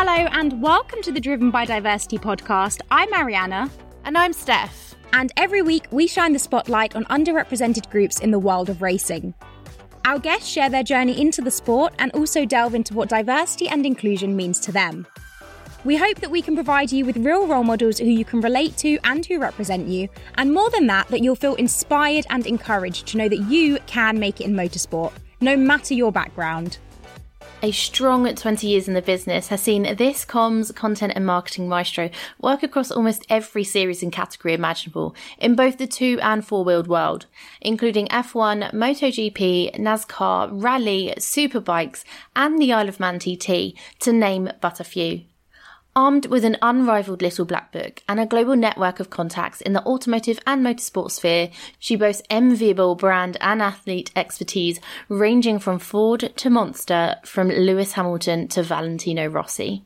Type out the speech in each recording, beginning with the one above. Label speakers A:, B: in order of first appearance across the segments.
A: Hello, and welcome to the Driven by Diversity podcast. I'm Mariana.
B: And I'm Steph.
A: And every week we shine the spotlight on underrepresented groups in the world of racing. Our guests share their journey into the sport and also delve into what diversity and inclusion means to them. We hope that we can provide you with real role models who you can relate to and who represent you, and more than that, that you'll feel inspired and encouraged to know that you can make it in motorsport, no matter your background
B: a strong 20 years in the business, has seen this comms, content, and marketing maestro work across almost every series and category imaginable in both the two and four wheeled world, including F1, MotoGP, NASCAR, Rally, Superbikes, and the Isle of Man TT, to name but a few. Armed with an unrivaled little black book and a global network of contacts in the automotive and motorsport sphere, she boasts enviable brand and athlete expertise ranging from Ford to Monster, from Lewis Hamilton to Valentino Rossi.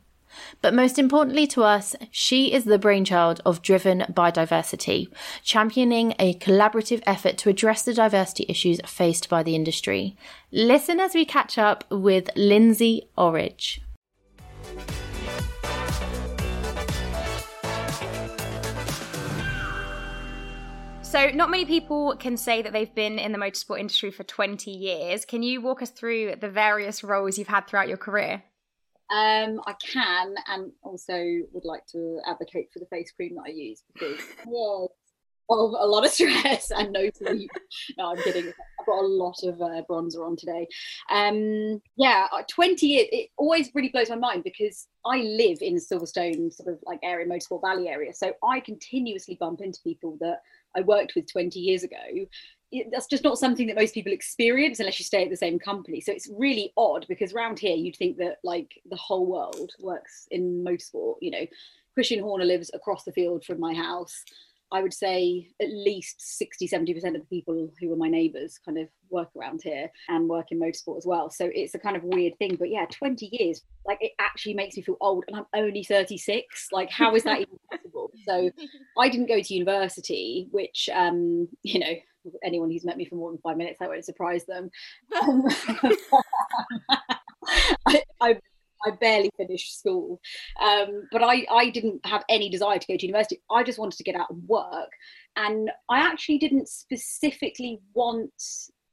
B: But most importantly to us, she is the brainchild of Driven by Diversity, championing a collaborative effort to address the diversity issues faced by the industry. Listen as we catch up with Lindsay Orridge.
A: So, not many people can say that they've been in the motorsport industry for 20 years. Can you walk us through the various roles you've had throughout your career?
C: Um, I can, and also would like to advocate for the face cream that I use because of a lot of stress and no sleep. no, I'm kidding. I've got a lot of uh, bronzer on today. Um, yeah, uh, 20 years. It always really blows my mind because I live in Silverstone, sort of like area, Motorsport Valley area. So I continuously bump into people that I worked with 20 years ago, that's just not something that most people experience unless you stay at the same company. So it's really odd because around here you'd think that like the whole world works in motorsport. You know, Christian Horner lives across the field from my house. I would say at least 60, 70% of the people who are my neighbours kind of work around here and work in motorsport as well. So it's a kind of weird thing. But yeah, 20 years, like it actually makes me feel old and I'm only 36. Like, how is that even possible? So I didn't go to university, which, um, you know, anyone who's met me for more than five minutes, that won't surprise them. Um, I, I I barely finished school. Um, but I, I didn't have any desire to go to university. I just wanted to get out and work. And I actually didn't specifically want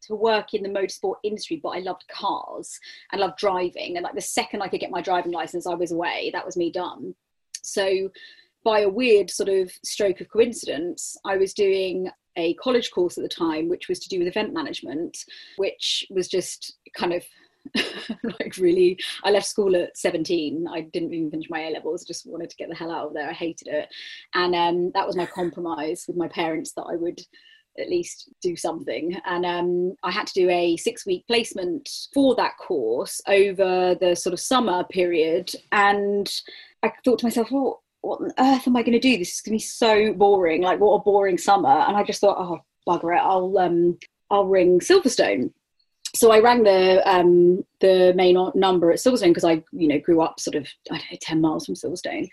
C: to work in the motorsport industry, but I loved cars and loved driving. And like the second I could get my driving license, I was away. That was me done. So by a weird sort of stroke of coincidence, I was doing a college course at the time, which was to do with event management, which was just kind of like really i left school at 17 i didn't even finish my a levels. Just wanted to get the hell out of there. I hated it. And um, that was my compromise with my parents that i would at least do something. And um, i had to do a six week placement for that course over the sort of summer period. And i thought to myself well what on earth am i going to do? This is going to be so boring. Like what a boring summer. And i just thought oh bugger it. I'll um i'll ring silverstone so I rang the um, the main number at Silverstone because I, you know, grew up sort of I don't know ten miles from Silverstone,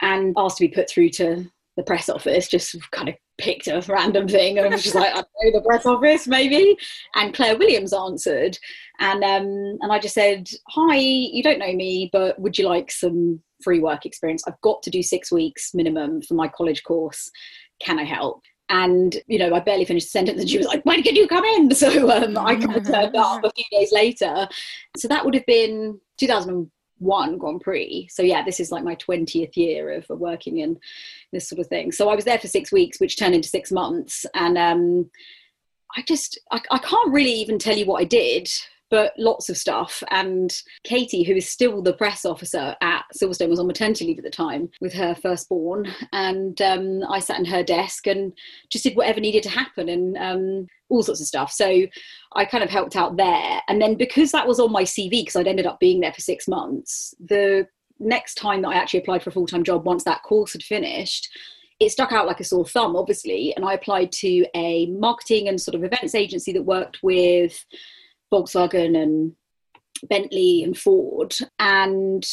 C: and asked to be put through to the press office. Just kind of picked a random thing and I was just like, I know the press office maybe. And Claire Williams answered, and um, and I just said, Hi, you don't know me, but would you like some free work experience? I've got to do six weeks minimum for my college course. Can I help? And you know i barely finished the sentence and she was like when can you come in? So um, i kind of turned up a few days later. So that would have been 2001 grand prix. So yeah this is like my 20th year of working in this sort of thing. So i was there for six weeks which turned into six months. And um, i just I, I can't really even tell you what i did but lots of stuff. And Katie, who is still the press officer at Silverstone, was on maternity leave at the time with her firstborn. And um, I sat in her desk and just did whatever needed to happen and um, all sorts of stuff. So I kind of helped out there. And then because that was on my CV, because I'd ended up being there for six months, the next time that I actually applied for a full time job, once that course had finished, it stuck out like a sore thumb, obviously. And I applied to a marketing and sort of events agency that worked with Volkswagen and Bentley and Ford. And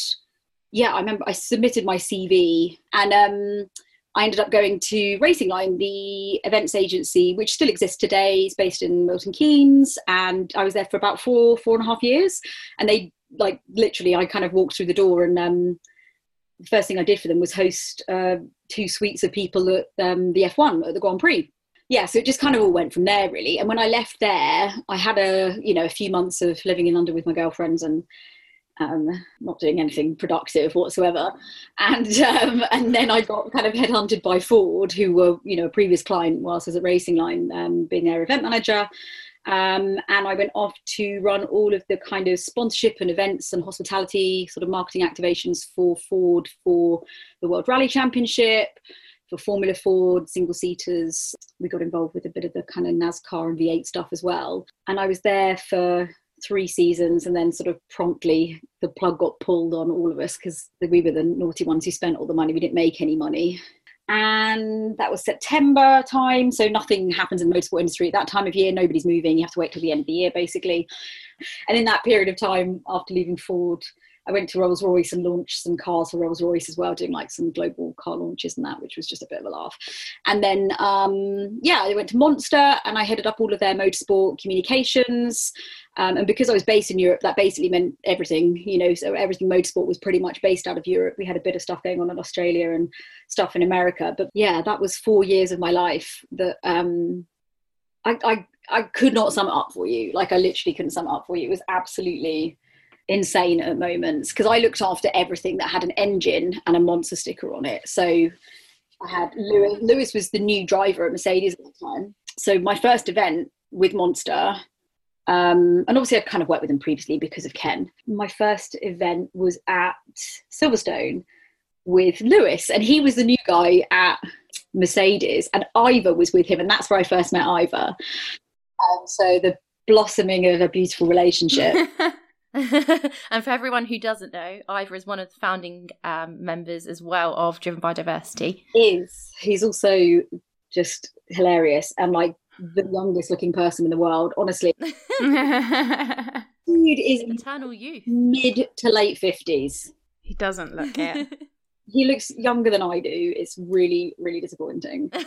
C: yeah, I remember I submitted my CV and um, I ended up going to Racing Line, the events agency, which still exists today. It's based in Milton Keynes. And I was there for about four, four and a half years. And they like literally, I kind of walked through the door and um, the first thing I did for them was host uh, two suites of people at um, the F1 at the Grand Prix. Yeah, so it just kind of all went from there, really. And when I left there, I had a you know a few months of living in London with my girlfriends and um, not doing anything productive whatsoever. And um, and then I got kind of headhunted by Ford, who were you know a previous client whilst I was at Racing Line, um, being their event manager. Um, and I went off to run all of the kind of sponsorship and events and hospitality sort of marketing activations for Ford for the World Rally Championship, for Formula Ford, single seaters. We got involved with a bit of the kind of NASCAR and V8 stuff as well. And I was there for three seasons and then sort of promptly the plug got pulled on all of us because we were the naughty ones who spent all the money we didn't make any money and that was september time so nothing happens in the motorsport industry at that time of year nobody's moving you have to wait till the end of the year basically and in that period of time after leaving ford I went to Rolls Royce and launched some cars for Rolls Royce as well, doing like some global car launches and that, which was just a bit of a laugh. And then, um, yeah, I went to Monster and I headed up all of their motorsport communications. Um, and because I was based in Europe, that basically meant everything, you know, so everything motorsport was pretty much based out of Europe. We had a bit of stuff going on in Australia and stuff in America. But yeah, that was four years of my life that um, I, I, I could not sum it up for you. Like I literally couldn't sum it up for you. It was absolutely insane at moments because I looked after everything that had an engine and a monster sticker on it. So I had Lewis, Lewis was the new driver at Mercedes at the time. So my first event with Monster, um, and obviously I'd kind of worked with him previously because of Ken. My first event was at Silverstone with Lewis, and he was the new guy at Mercedes, and Ivor was with him, and that's where I first met Ivor. Um, so the blossoming of a beautiful relationship.
B: and for everyone who doesn't know, Ivor is one of the founding um, members as well of Driven by Diversity.
C: Is he's also just hilarious and like the youngest looking person in the world, honestly. Dude is
B: eternal youth,
C: mid to late fifties.
D: He doesn't look it.
C: he looks younger than I do. It's really, really disappointing.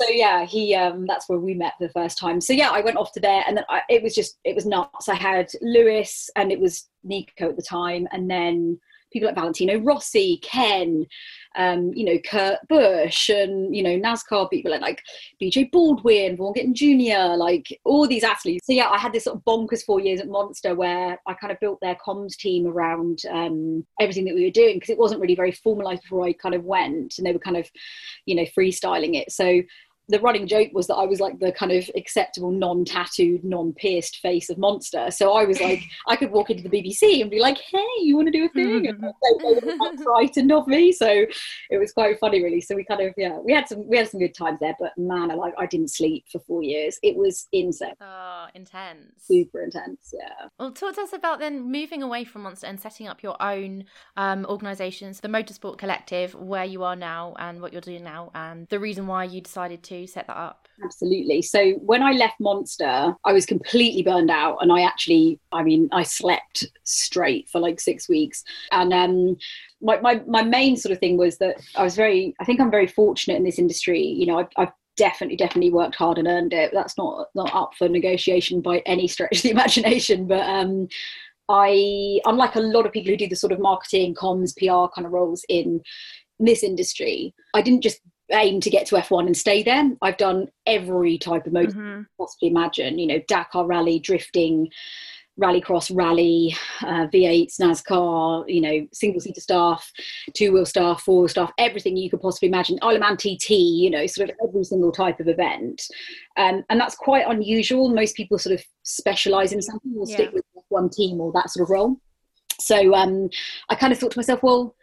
C: so yeah, he um that's where we met for the first time. So yeah, I went off to there and then I, it was just it was nuts. I had Lewis and it was Nico at the time and then people like Valentino Rossi, Ken, um, you know, Kurt Busch and, you know, NASCAR people like, like BJ Baldwin, Vaughn Gittin Jr., like all these athletes. So yeah, I had this sort of bonkers four years at Monster where I kind of built their comms team around um, everything that we were doing because it wasn't really very formalized before I kind of went and they were kind of, you know, freestyling it. So the running joke was that I was like the kind of acceptable, non-tattooed, non-pierced face of Monster. So I was like, I could walk into the BBC and be like, "Hey, you want to do a thing?" And they, were frightened of me. So it was quite funny, really. So we kind of, yeah, we had some, we had some good times there. But man, I like, I didn't sleep for four years. It was insane.
B: Oh, intense.
C: Super intense. Yeah.
B: Well, talk to us about then moving away from Monster and setting up your own um, organisations, the Motorsport Collective, where you are now and what you're doing now, and the reason why you decided to to set that up?
C: Absolutely. So when I left Monster, I was completely burned out, and I actually, I mean, I slept straight for like six weeks, and um, my, my, my main sort of thing was that I was very, I think I'm very fortunate in this industry. You know, I've, I've definitely definitely worked hard and earned it that's not not up for negotiation by any stretch of the imagination but um i unlike a lot of people who do the sort of marketing comms pr kind of roles in this industry i didn't just aim to get to F1 and stay there. I've done every type of motor mm-hmm. possibly imagine, you know, Dakar rally, drifting, rallycross, rally, uh, V8s, NASCAR, you know, single seater staff, two wheel staff, four wheel staff, everything you could possibly imagine. Isle of Man TT, you know, sort of every single type of event. Um, and that's quite unusual. Most people sort of specialize in something or yeah. stick with one team or that sort of role. So um, I kind of thought to myself, well,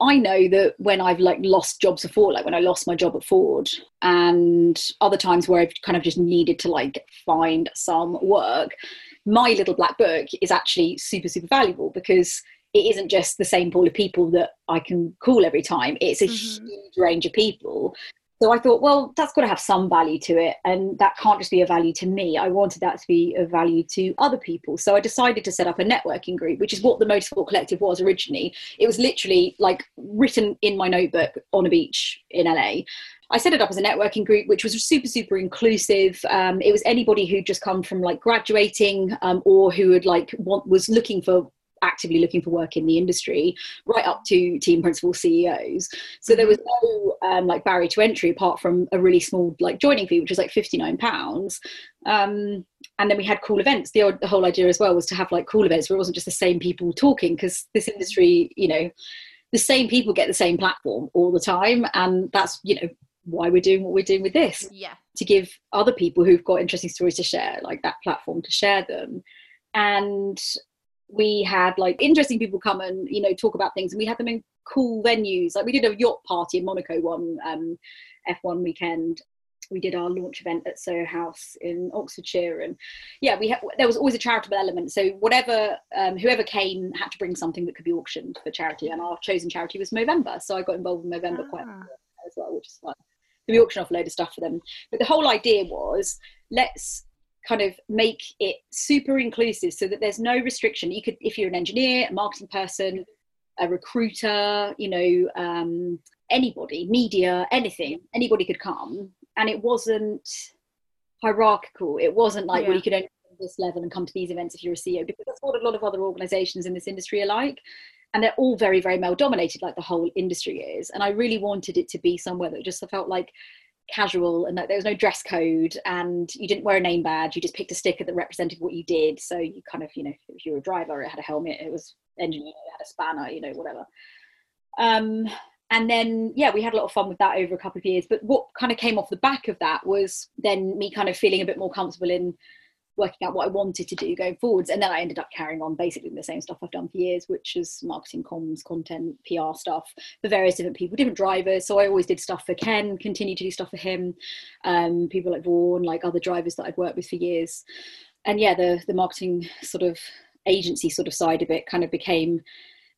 C: I know that when I've like lost jobs before, like when I lost my job at Ford, and other times where I've kind of just needed to like find some work, my little black book is actually super super valuable because it isn't just the same pool of people that I can call every time. It's a mm-hmm. huge range of people so I thought, well, that's got to have some value to it. And that can't just be a value to me. I wanted that to be a value to other people. So I decided to set up a networking group, which is what the Motorsport Collective was originally. It was literally like written in my notebook on a beach in LA. I set it up as a networking group, which was super, super inclusive. Um, it was anybody who'd just come from like graduating um, or who had like want, was looking for actively looking for work in the industry, right up to team principal CEOs. So there was no um, like barrier to entry apart from a really small like joining fee, which was like fifty nine pounds. Um, and then we had cool events. The, the whole idea as well was to have like cool events where it wasn't just the same people talking because this industry, you know, the same people get the same platform all the time, and that's you know why we're doing what we're doing with this.
B: Yeah.
C: To give other people who've got interesting stories to share, like that platform to share them. And we had like interesting people come and, you know, talk about things and we had them in cool venues. Like we did a yacht party in Monaco one um, F1 weekend. We did our launch event at Soho House in Oxfordshire, and yeah, we ha- there was always a charitable element. So whatever, um, whoever came had to bring something that could be auctioned for charity, and our chosen charity was Movember So I got involved in Movember ah. quite as well, which is fun we auction off a load of stuff for them. But the whole idea was let's kind of make it super inclusive so that there's no restriction. You could, if you're an engineer, a marketing person, a recruiter, you know, um, anybody, media, anything, anybody could come. And it wasn't hierarchical. It wasn't like, yeah. well, you could only this level and come to these events if you're a CEO, because that's what a lot of other organizations in this industry are like and they're all very very male dominated like the whole industry is and i really wanted it to be somewhere that just felt like casual and there was no dress code and you didn't wear a name badge you just picked a sticker that represented what you did. So you kind of you know if you were a driver it had a helmet it was engineer it had a spanner you know whatever. Um and then yeah we had a lot of fun with that over a couple of years. But what kind of came off the back of that was then me kind of feeling a bit more comfortable in working out what I wanted to do going forwards. And then I ended up carrying on basically the same stuff I've done for years, which is marketing, comms, content, PR stuff for various different people, different drivers. So I always did stuff for Ken, continue to do stuff for him, um, people like Vaughn, like other drivers that I'd worked with for years. And yeah, the the marketing sort of agency sort of side of it kind of became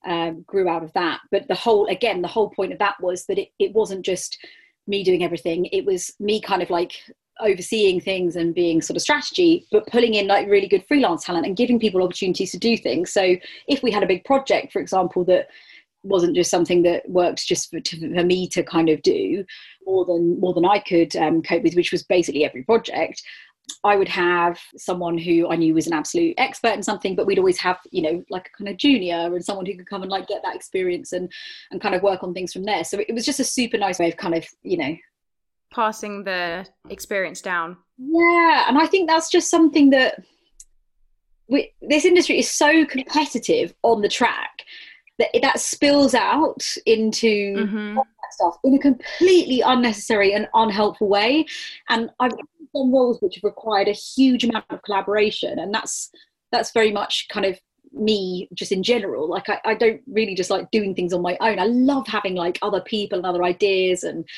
C: um, grew out of that. But the whole again, the whole point of that was that it, it wasn't just me doing everything. It was me kind of like overseeing things and being sort of strategy, but pulling in like really good freelance talent and giving people opportunities to do things. So if we had a big project, for example, that wasn't just something that worked just for, to, for me to kind of do more than more than I could um, cope with, which was basically every project. I would have someone who I knew was an absolute expert in something, but we'd always have, you know, like a kind of junior and someone who could come and like get that experience and and kind of work on things from there. So it was just a super nice way of kind of, you know,
D: passing the experience down.
C: Yeah, and I think that's just something that we, this industry is so competitive on the track that that spills out into mm-hmm. stuff in a completely unnecessary and unhelpful way. And I've done roles which have required a huge amount of collaboration, and that's that's very much kind of me just in general like I, I don't really just like doing things on my own i love having like other people and other ideas and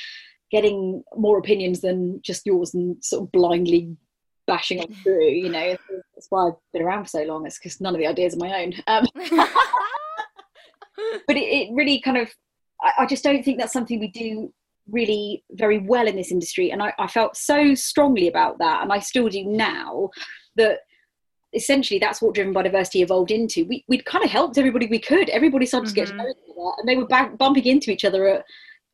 C: getting more opinions than just yours and sort of blindly bashing on through. You know, that's why I've been around for so long. It's because none of the ideas are my own. Um, but it, it, really kind of, I, I, just don't think that's something we do really very well in this industry. And I, I felt so strongly about that, and I still do now, that essentially that's what driven by diversity evolved into we, we'd kind of helped everybody we could everybody started mm-hmm. to get to mm-hmm. know each other and they were back, bumping into each other at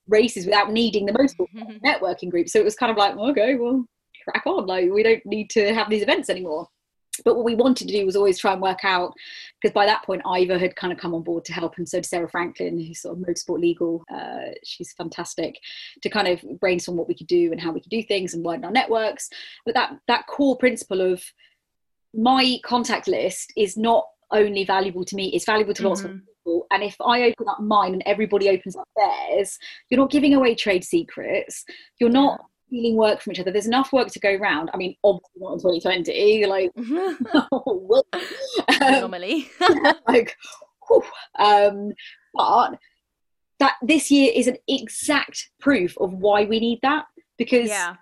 C: races without needing the most networking group. So it was kind of like, okay, well, crack on. Like we don't need to have these events anymore. But what we wanted to do was always try and work out because by that point Ivor had kind of come on board to help, and so did Sarah Franklin, who's sort of motorsport legal. Uh, she's fantastic to kind of brainstorm what we could do and how we could do things and widen our networks. But that that core principle of my contact list is not only valuable to me; it's valuable to mm-hmm. lots of mm-hmm people. And if I open up mine and everybody opens up theirs, you're not giving away trade secrets. You're not stealing work from each other. There's enough work to go around. I mean, obviously not in 2020. Like,
B: normally,
C: like, um, but that this year is an exact proof of why we need that because.
D: Yeah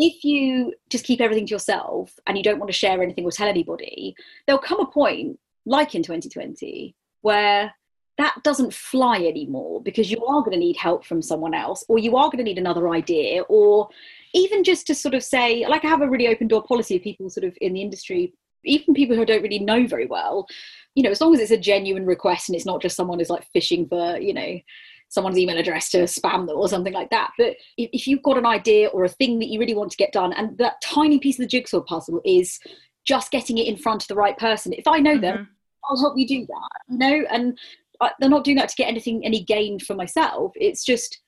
C: if you just keep everything to yourself and you don't want to share anything or tell anybody, there'll come a point, like in 2020, where that doesn't fly anymore because you are going to need help from someone else or you are going to need another idea or even just to sort of say like i have a really open door policy of people sort of in the industry even people who don't really know very well you know as long as it's a genuine request and it's not just someone who's like fishing for you know someone's email address to spam them or something like that but if, if you've got an idea or a thing that you really want to get done and that tiny piece of the jigsaw puzzle is just getting it in front of the right person if i know mm-hmm. them I'll help you do that. You know, and I, they're not doing that to get anything any gain for myself. It's just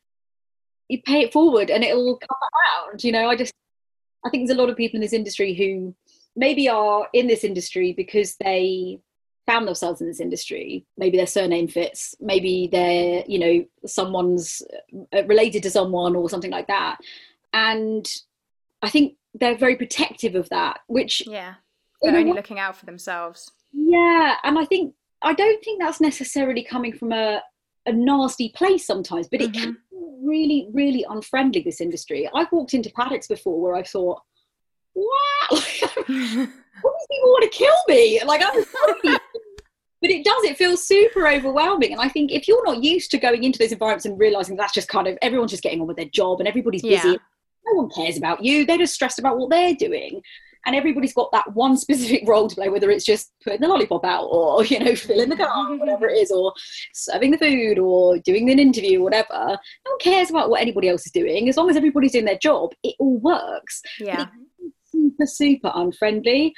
C: you pay it forward and it'll come around. You know, I just I think there's a lot of people in this industry who maybe are in this industry because they found themselves in this industry maybe their surname fits maybe they're you know someone's uh, related to someone or something like that and i think they're very protective of that which
D: yeah they're only looking out for themselves
C: yeah and i think i don't think that's necessarily coming from a a nasty place sometimes but it mm-hmm. can be really really unfriendly this industry i've walked into paddocks before where i thought wow all these people want to kill me like i'm sorry. but it does it feels super overwhelming and i think if you're not used to going into those environments and realizing that's just kind of everyone's just getting on with their job and everybody's busy yeah. no one cares about you they're just stressed about what they're doing and everybody's got that one specific role to play whether it's just putting the lollipop out or you know filling the car whatever it is or serving the food or doing an interview whatever no one cares about what anybody else is doing as long as everybody's doing their job it all works
D: yeah
C: super super unfriendly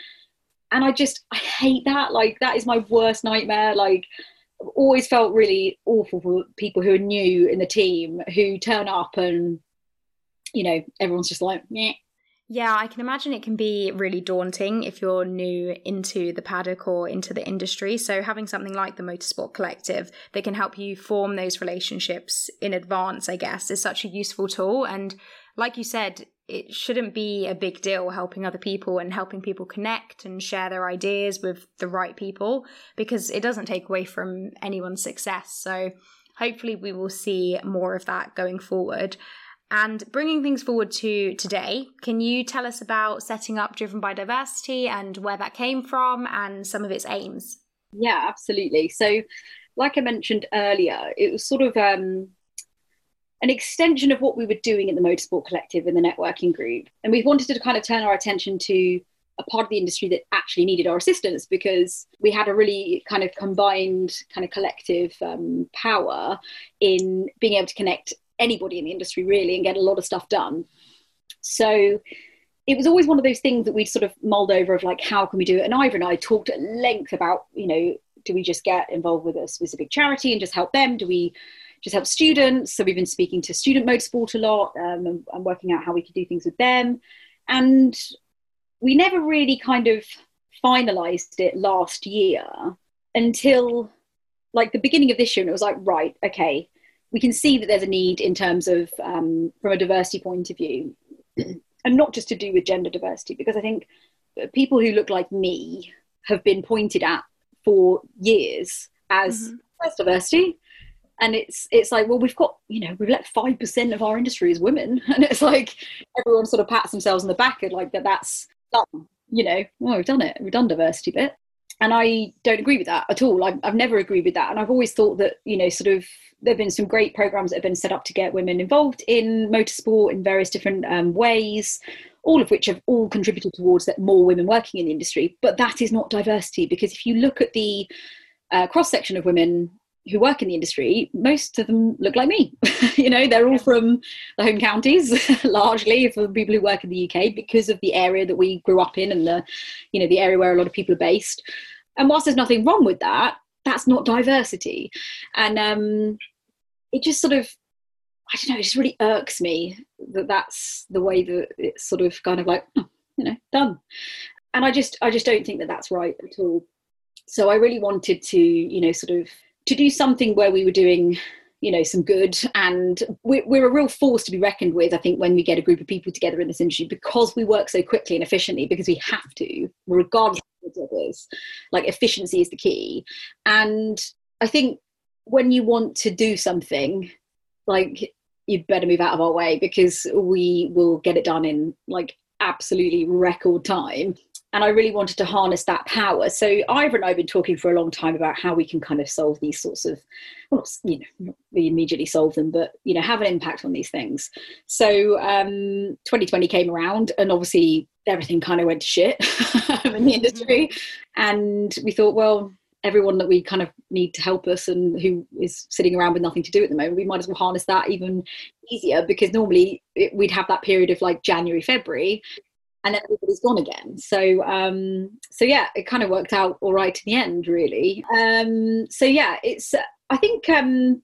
C: and I just I hate that. Like that is my worst nightmare. Like I've always felt really awful for people who are new in the team who turn up and you know everyone's just like Meh.
D: Yeah, I can imagine it can be really daunting if you're new into the paddock or into the industry. So, having something like the Motorsport Collective that can help you form those relationships in advance, I guess, is such a useful tool. And, like you said, it shouldn't be a big deal helping other people and helping people connect and share their ideas with the right people because it doesn't take away from anyone's success. So hopefully we will see more of that going forward. And bringing things forward to today, can you tell us about setting up Driven by Diversity and where that came from and some of its aims?
C: Yeah, absolutely. So, like I mentioned earlier, it was sort of um, an extension of what we were doing at the Motorsport Collective in the networking group. And we wanted to kind of turn our attention to a part of the industry that actually needed our assistance because we had a really kind of combined kind of collective um, power in being able to connect anybody in the industry really and get a lot of stuff done. So it was always one of those things that we'd sort of mulled over of like how can we do it and Ivor and I talked at length about you know do we just get involved with a specific charity and just help them do we just help students. So we've been speaking to student motorsport a lot um, and, and working out how we could do things with them. And we never really kind of finalized it last year until like the beginning of this year. And it was like, right, okay, we can see that there's a need in terms of um, from a diversity point of view and not just to do with gender diversity because i think people who look like me have been pointed at for years as mm-hmm. diversity. And it's it's like well we've got you know we've let 5% of our industry is women. And it's like everyone sort of pats themselves on the back and like that that's done you know. Well we've done it. We've done diversity bit and i don't agree with that at all. I've, I've never agreed with that. And i've always thought that you know sort of there have been some great programs that have been set up to get women involved in motorsport in various different um, ways all of which have all contributed towards that more women working in the industry. But that is not diversity because if you look at the uh, cross section of women who work in the industry, most of them look like me. you know, they're all from the home counties, largely for people who work in the UK because of the area that we grew up in and the, you know, the area where a lot of people are based. And whilst there's nothing wrong with that, that's not diversity. And um, it just sort of, I don't know, it just really irks me that that's the way that it's sort of kind of like, oh, you know, done. And I just, I just don't think that that's right at all. So I really wanted to, you know, sort of to do something where we were doing you know some good. And we're, a real force to be reckoned with i think when we get a group of people together in this industry because we work so quickly and efficiently because we have to regardless of what it is. Like efficiency is the key. And i think when you want to do something like you'd better move out of our way because we will get it done in like absolutely record time and I really wanted to harness that power. So Ivor and I have been talking for a long time about how we can kind of solve these sorts of, well, you know, we immediately solve them, but you know, have an impact on these things. So um, 2020 came around, and obviously everything kind of went to shit in the industry, and we thought, well. Everyone that we kind of need to help us and who is sitting around with nothing to do at the moment, we might as well harness that even easier because normally it, we'd have that period of like January, February and then everybody's gone again. So um, so yeah, it kind of worked out all right in the end, really. Um, so yeah, it's I think um,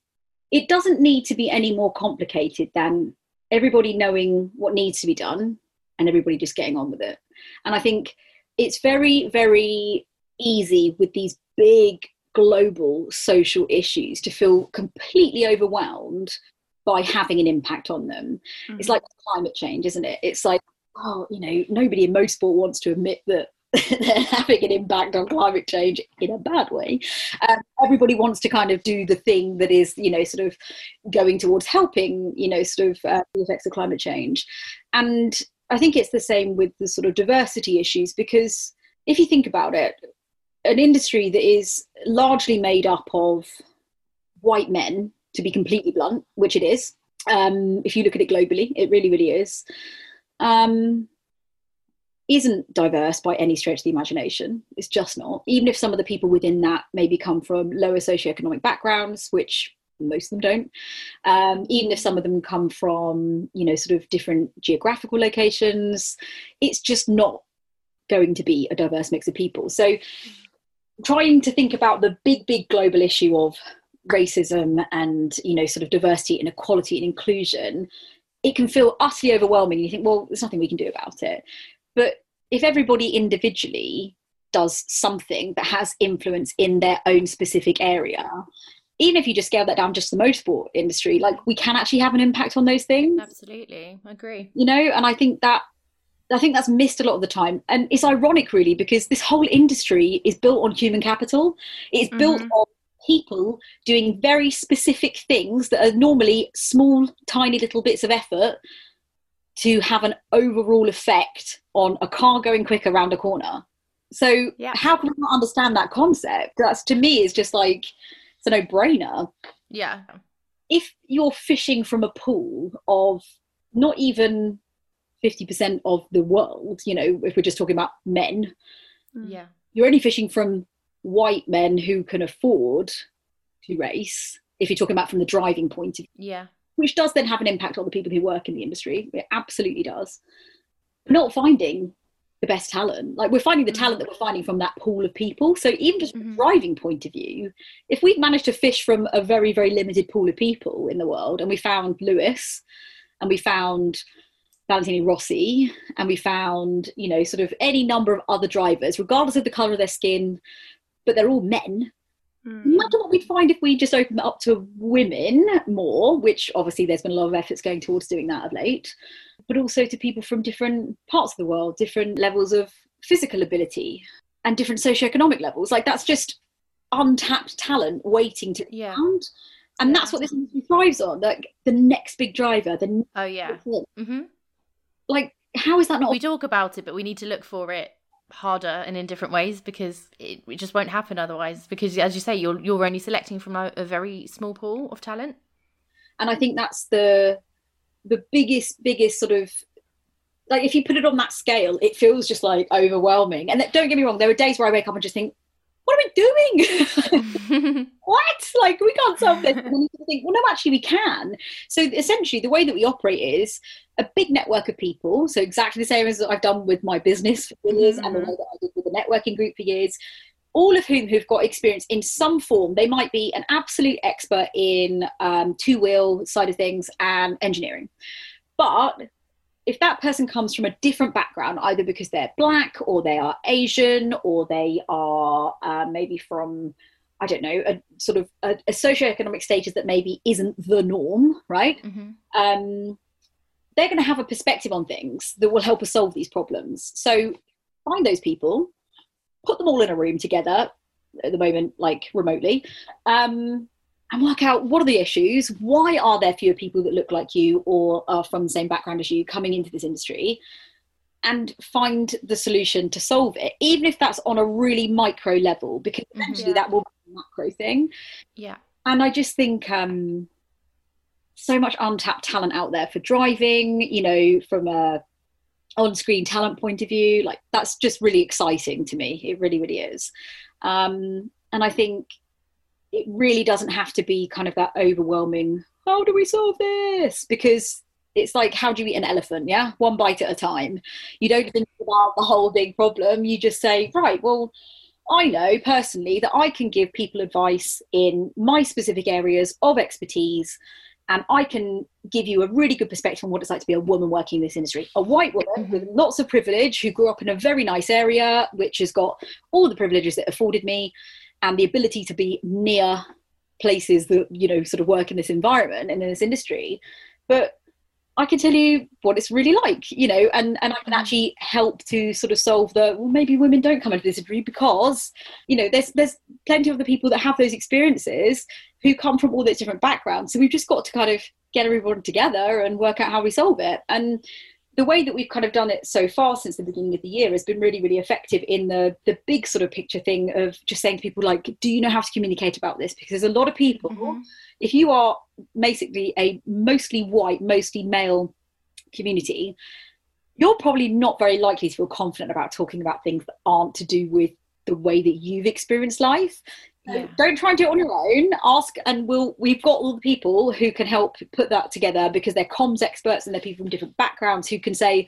C: it doesn't need to be any more complicated than everybody knowing what needs to be done and everybody just getting on with it. And I think it's very very easy with these big global social issues to feel completely overwhelmed by having an impact on them. Mm-hmm. It's like climate change, isn't it? It's like oh, you know, nobody in motorsport wants to admit that they're having an impact on climate change in a bad way. Um, everybody wants to kind of do the thing that is, you know, sort of going towards helping, you know, sort of uh, the effects of climate change. And I think it's the same with the sort of diversity issues because if you think about it, an industry that is largely made up of white men, to be completely blunt, which it is. Um, if you look at it globally, it really, really is um, isn't diverse by any stretch of the imagination. It's just not. Even if some of the people within that maybe come from lower socioeconomic backgrounds, which most of them don't. Um, even if some of them come from, you know, sort of different geographical locations, it's just not going to be a diverse mix of people. So, trying to think about the big, big global issue of racism and, you know, sort of diversity and equality and inclusion it can feel utterly overwhelming. You think, well, there's nothing we can do about it. But if everybody individually does something that has influence in their own specific area, even if you just scale that down just the motorsport industry, like we can actually have an impact on those things.
B: Absolutely. I agree.
C: You know, and I think that I think that's missed a lot of the time. And it's ironic really because this whole industry is built on human capital. It's mm-hmm. built on people doing very specific things that are normally small, tiny little bits of effort to have an overall effect on a car going quick around a corner. So yeah. how can we not understand that concept? That's to me is just like it's a no-brainer.
B: Yeah.
C: If you're fishing from a pool of not even 50% of the world, you know, if we're just talking about men, mm.
B: yeah.
C: You're only fishing from white men who can afford to race, if you're talking about from the driving point of
B: view. Yeah.
C: Which does then have an impact on the people who work in the industry. It absolutely does. We're not finding the best talent. Like we're finding the mm-hmm. talent that we're finding from that pool of people. So even just from mm-hmm. a driving point of view, if we've managed to fish from a very, very limited pool of people in the world and we found Lewis and we found Valentino Rossi and we found, you know, sort of any number of other drivers, regardless of the colour of their skin, but they're all men. Mm. Imagine what we'd find if we just opened up to women more, which obviously there's been a lot of efforts going towards doing that of late, but also to people from different parts of the world, different levels of physical ability, and different socioeconomic levels. Like that's just untapped talent waiting to
B: yeah.
C: found. And yeah. that's what this industry thrives on. Like the next big driver, the
B: oh yeah, mm-hmm.
C: like how is that not?
B: We talk about it, but we need to look for it harder and in different ways because it, it, just won't happen otherwise because as you say you're you're only selecting from a, a, very small pool of talent
C: and i think that's the the biggest biggest sort of like if you put it on that scale it feels just like overwhelming and don't get me wrong there are days where i wake up and just think what are we doing? what? Like, we can't solve this. And then you think, well, no, actually, we can. So, essentially, the way that we operate is a big network of people. So, exactly the same as I've done with my business for years mm-hmm. and the mm-hmm. way that I did with the networking group for years. All of whom who've got experience in some form. They might be an absolute expert in um, two wheel side of things and engineering. But if that person comes from a different background, either because they're black or they are Asian or they are uh, maybe from, I don't know, a sort of a, a socioeconomic status that maybe isn't the norm, right? Mm-hmm. Um, they're going to have a perspective on things that will help us solve these problems. So find those people, put them all in a room together at the moment, like remotely, um, and work out what are the issues why are there fewer people that look like you or are from the same background as you coming into this industry and find the solution to solve it even if that's on a really micro level because mm-hmm. eventually yeah. that will be a macro thing
B: yeah
C: and i just think um so much untapped talent out there for driving you know from a on-screen talent point of view. Like that's just really exciting to me. It really really is. Um and i think it really doesn't have to be kind of that overwhelming how do we solve this? Because it's like how do you eat an elephant? Yeah? One bite at a time. You don't think about the whole big problem. You just say right well I know personally that I can give people advice in my specific areas of expertise and I can give you a really good perspective on what it's like to be a woman working in this industry. A white woman mm-hmm. with lots of privilege who grew up in a very nice area, which has got all the privileges that afforded me and the ability to be near places that, you know, sort of work in this environment and in this industry. But I can tell you what it's really like, you know, and, and I can mm. actually help to sort of solve the well, maybe women don't come into this industry because, you know, there's there's plenty of the people that have those experiences who come from all those different backgrounds. So we've just got to kind of get everyone together and work out how we solve it. And the way that we've kind of done it so far since the beginning of the year has been really, really effective in the the big sort of picture thing of just saying to people like, do you know how to communicate about this? Because there's a lot of people. Mm-hmm if you are basically a mostly white, mostly male community, you're probably not very likely to feel confident about talking about things that aren't to do with the way that you've experienced life. Yeah. Don't try and do it on your own. Ask, and we'll. We've got all the people who can help put that together because they're comms experts and they're people from different backgrounds who can say,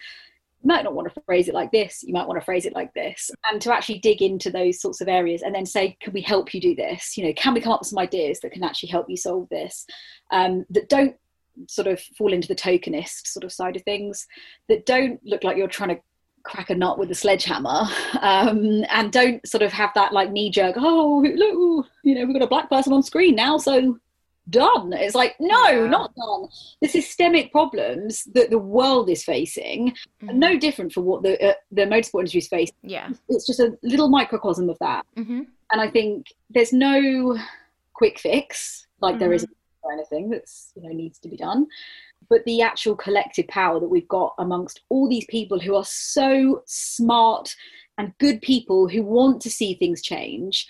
C: you might not want to phrase it like this you might want to phrase it like this and to actually dig into those sorts of areas and then say can we help you do this you know can we come up with some ideas that can actually help you solve this um, that don't sort of fall into the tokenist sort of side of things that don't look like you're trying to crack a nut with a sledgehammer um, and don't sort of have that like knee jerk oh look you know we've got a black person on screen now so done. It's like, no, yeah. not done. The systemic problems that the world is facing mm-hmm. are no different from what the uh, the motorsport industry is facing.
B: Yeah,
C: it's just a little microcosm of that.
B: Mm-hmm.
C: And I think there's no quick fix, like mm-hmm. there isn't anything that's you know needs to be done. But the actual collective power that we've got amongst all these people who are so smart and good people who want to see things change.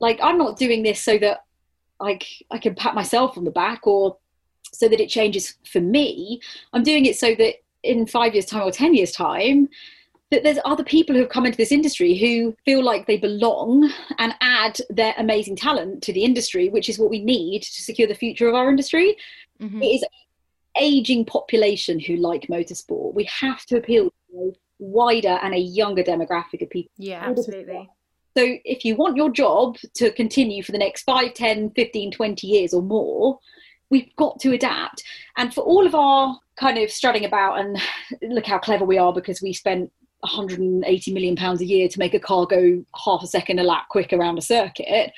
C: Like I'm not doing this so that like I can pat myself on the back or so that it changes for me. I'm doing it so that in five years' time or 10 years' time, that there's other people who have come into this industry who feel like they belong and add their amazing talent to the industry, which is what we need to secure the future of our industry. Mm-hmm. It is aging population who like motorsport. We have to appeal to a wider and a younger demographic of people.
B: Yeah, absolutely.
C: So if you want your job to continue for the next 5, 10, 15, 20 years or more, we've got to adapt. And for all of our kind of strutting about and look how clever we are because we spent 180 million pounds a year to make a car go half a second a lap quick around a circuit,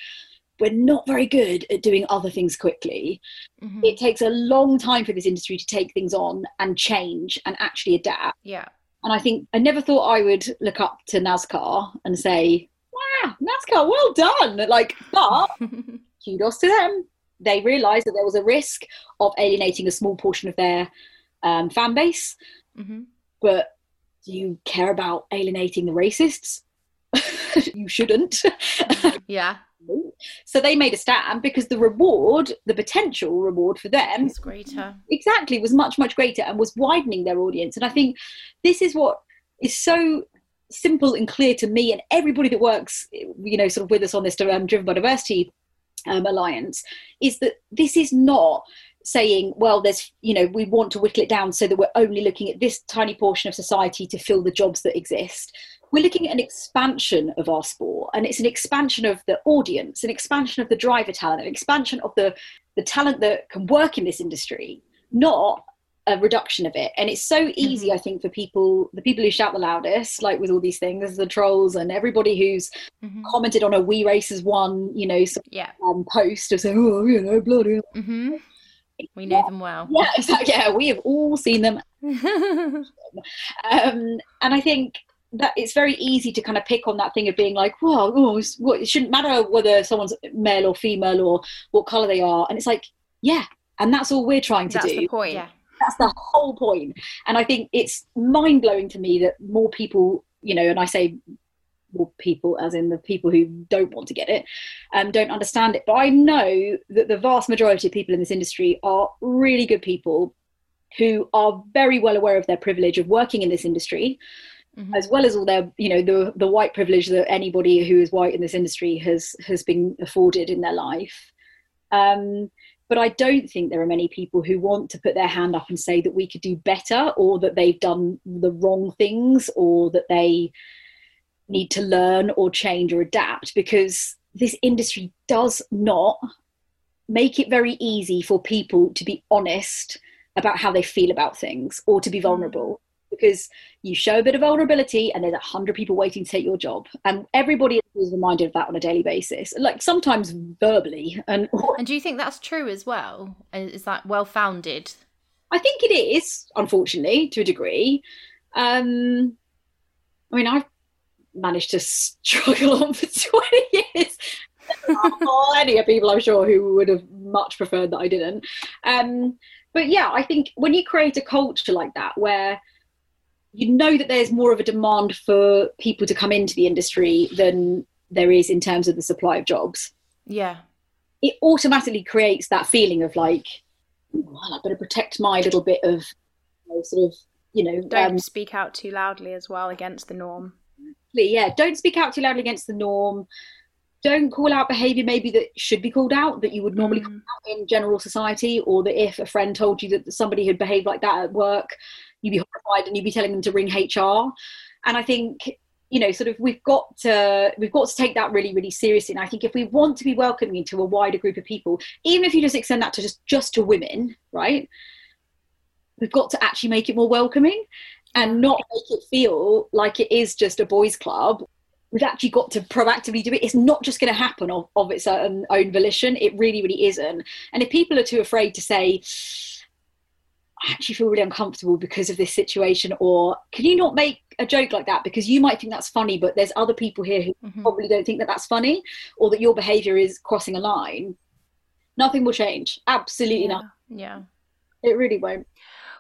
C: we're not very good at doing other things quickly. Mm-hmm. It takes a long time for this industry to take things on and change and actually adapt.
B: Yeah.
C: And I think I never thought I would look up to NASCAR and say, wow, NASCAR, well done. Like, but kudos to them. They realised that there was a risk of alienating a small portion of their um, fan base.
B: Mm-hmm.
C: But do you care about alienating the racists? you shouldn't.
B: yeah.
C: So they made a stand because the reward, the potential reward for them,
B: was greater.
C: Exactly, was much much greater and was widening their audience. And I think this is what is so simple and clear to me and everybody that works, you know, sort of with us on this um, Driven by Diversity um, Alliance, is that this is not saying, well, there's, you know, we want to whittle it down so that we're only looking at this tiny portion of society to fill the jobs that exist. We're looking at an expansion of our sport, and it's an expansion of the audience, an expansion of the driver talent, an expansion of the, the talent that can work in this industry, not a reduction of it and it's so easy mm-hmm. i think for people the people who shout the loudest like with all these things the trolls and everybody who's mm-hmm. commented on a we races one you know
B: yeah.
C: um, post of saying oh you know bloody
B: mm-hmm. We know yeah. them well
C: yeah exactly yeah we have all seen them um, and i think that it's very easy to kind of pick on that thing of being like, well, oh, it shouldn't matter whether someone's male or female or what color they are. And it's like, yeah, and that's all we're trying to
B: that's
C: do.
B: The point. Yeah
C: that's the whole point. And I think it's mind blowing to me that more people, you know, and I say more people as in the people who don't want to get it, um, don't understand it. But I know that the vast majority of people in this industry are really good people who are very well aware of their privilege of working in this industry. Mm-hmm. as well as all their you know the the white privilege that anybody who is white in this industry has has been afforded in their life um, but I don't think there are many people who want to put their hand up and say that we could do better or that they've done the wrong things or that they need to learn or change or adapt because this industry does not make it very easy for people to be honest about how they feel about things or to be mm. vulnerable because you show a bit of vulnerability and there's a hundred people waiting to take your job and everybody is reminded of that on a daily basis like sometimes verbally and
B: and do you think that's true as well? Is that well founded
C: i think it is unfortunately to a degree. Um i mean i've managed to struggle on for 20 years plenty of people i'm sure who would have much preferred that i didn't um but yeah i think when you create a culture like that where you know that there's more of a demand for people to come into the industry than there is in terms of the supply of jobs.
B: Yeah.
C: It automatically creates that feeling of like, well, I better protect my little bit of you know, sort of, you know.
D: Don't um, speak out too loudly as well against the norm.
C: Yeah, don't speak out too loudly against the norm. Don't call out behaviour maybe that should be called out that you would normally mm. call out in general society, or that if a friend told you that somebody had behaved like that at work, you'd be horrified and you'd be telling them to ring HR. And I think you know sort of we've got to we've got to take that really really seriously and i think if we want to be welcoming to a wider group of people even if you just extend that to just just to women right we've got to actually make it more welcoming and not make it feel like it is just a boys club we've actually got to proactively do it. It's not just going to happen of, of its own, own volition. It really really isn't. And if people are too afraid to say I actually feel really uncomfortable because of this situation or can you not make a joke like that? Because you might think that's funny but there's other people here who mm-hmm. probably don't think that that's funny or that your behavior is crossing a line nothing will change. Absolutely
B: yeah.
C: nothing.
B: Yeah.
C: It really won't